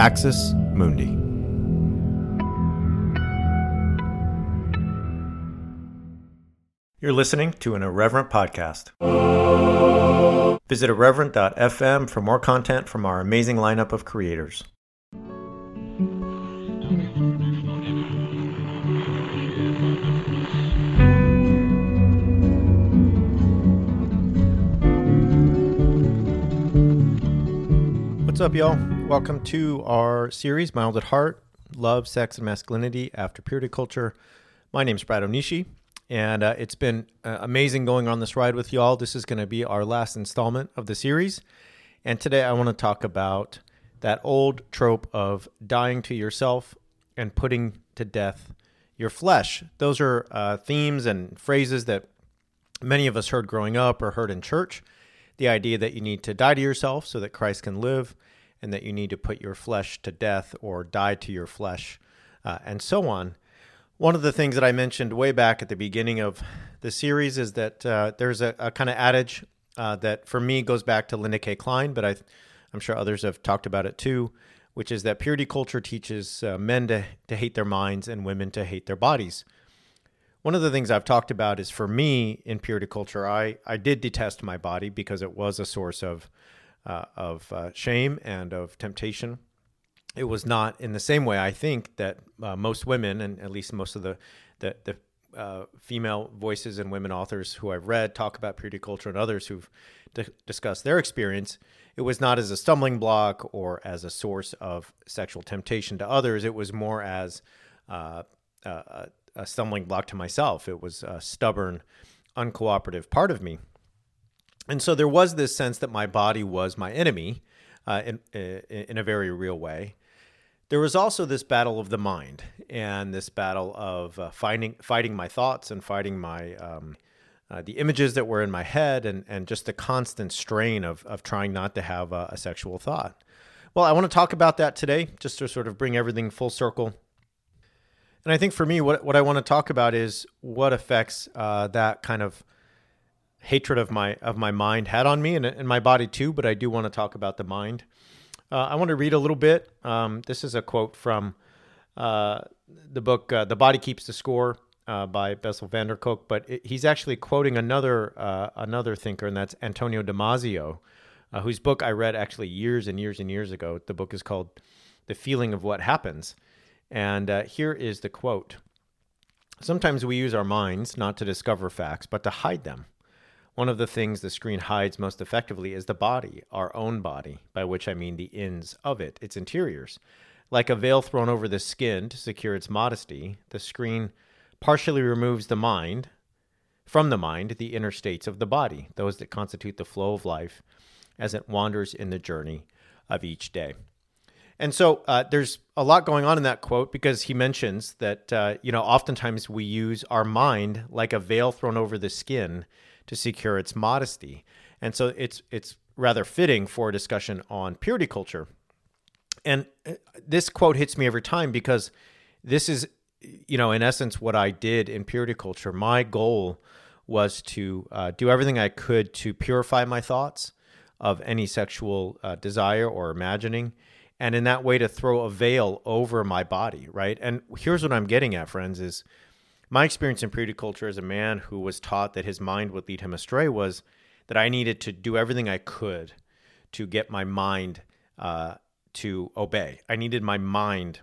Axis Mundi. You're listening to an Irreverent podcast. Visit irreverent.fm for more content from our amazing lineup of creators. What's up, y'all? Welcome to our series, Mild at Heart Love, Sex, and Masculinity After Purity Culture. My name is Brad Onishi, and uh, it's been uh, amazing going on this ride with y'all. This is going to be our last installment of the series. And today I want to talk about that old trope of dying to yourself and putting to death your flesh. Those are uh, themes and phrases that many of us heard growing up or heard in church the idea that you need to die to yourself so that Christ can live, and that you need to put your flesh to death or die to your flesh, uh, and so on. One of the things that I mentioned way back at the beginning of the series is that uh, there's a, a kind of adage uh, that for me goes back to Linda K. Klein, but I, I'm sure others have talked about it too, which is that purity culture teaches uh, men to, to hate their minds and women to hate their bodies one of the things I've talked about is for me in purity culture, I, I did detest my body because it was a source of uh, of uh, shame and of temptation. It was not in the same way I think that uh, most women, and at least most of the the, the uh, female voices and women authors who I've read talk about purity culture and others who've d- discussed their experience. It was not as a stumbling block or as a source of sexual temptation to others. It was more as uh, uh, a stumbling block to myself. It was a stubborn, uncooperative part of me. And so there was this sense that my body was my enemy uh, in, in a very real way. There was also this battle of the mind and this battle of uh, finding, fighting my thoughts and fighting my um, uh, the images that were in my head and, and just the constant strain of, of trying not to have a, a sexual thought. Well, I want to talk about that today, just to sort of bring everything full circle and I think for me, what what I want to talk about is what affects uh, that kind of hatred of my of my mind had on me and, and my body too. But I do want to talk about the mind. Uh, I want to read a little bit. Um, this is a quote from uh, the book uh, "The Body Keeps the Score" uh, by Bessel van der Kolk, but it, he's actually quoting another uh, another thinker, and that's Antonio Damasio, whose book I read actually years and years and years ago. The book is called "The Feeling of What Happens." And here is the quote Sometimes we use our minds not to discover facts, but to hide them. One of the things the screen hides most effectively is the body, our own body, by which I mean the ins of it, its interiors. Like a veil thrown over the skin to secure its modesty, the screen partially removes the mind, from the mind, the inner states of the body, those that constitute the flow of life as it wanders in the journey of each day. And so uh, there's a lot going on in that quote because he mentions that, uh, you know, oftentimes we use our mind like a veil thrown over the skin to secure its modesty. And so it's, it's rather fitting for a discussion on purity culture. And uh, this quote hits me every time because this is, you know, in essence, what I did in purity culture. My goal was to uh, do everything I could to purify my thoughts of any sexual uh, desire or imagining and in that way to throw a veil over my body, right? And here's what I'm getting at, friends, is my experience in purity culture as a man who was taught that his mind would lead him astray was that I needed to do everything I could to get my mind uh, to obey. I needed my mind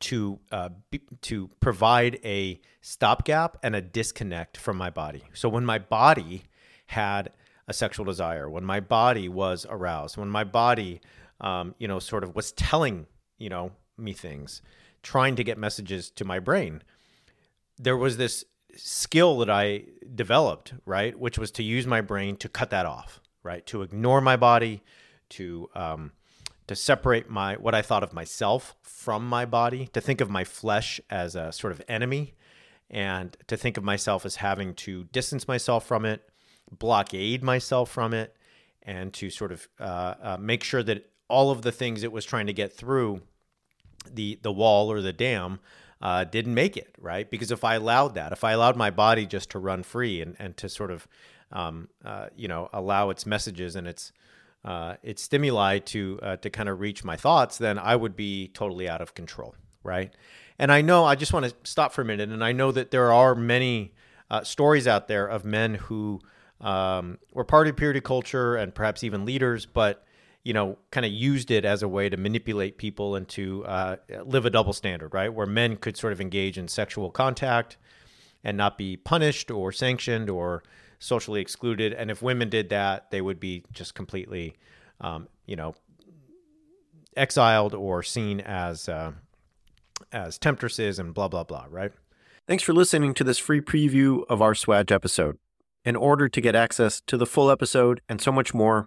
to uh, be, to provide a stopgap and a disconnect from my body. So when my body had a sexual desire, when my body was aroused, when my body um, you know, sort of was telling, you know, me things, trying to get messages to my brain. There was this skill that I developed, right, which was to use my brain to cut that off, right, to ignore my body, to um, to separate my what I thought of myself from my body, to think of my flesh as a sort of enemy, and to think of myself as having to distance myself from it, blockade myself from it, and to sort of uh, uh, make sure that all of the things it was trying to get through the the wall or the dam uh, didn't make it right because if I allowed that, if I allowed my body just to run free and and to sort of um, uh, you know allow its messages and its uh, its stimuli to uh, to kind of reach my thoughts, then I would be totally out of control, right? And I know I just want to stop for a minute, and I know that there are many uh, stories out there of men who um, were part of purity culture and perhaps even leaders, but you know, kind of used it as a way to manipulate people and to uh, live a double standard, right? Where men could sort of engage in sexual contact and not be punished or sanctioned or socially excluded. And if women did that, they would be just completely, um, you know, exiled or seen as uh, as temptresses and blah blah blah. Right. Thanks for listening to this free preview of our Swag episode. In order to get access to the full episode and so much more,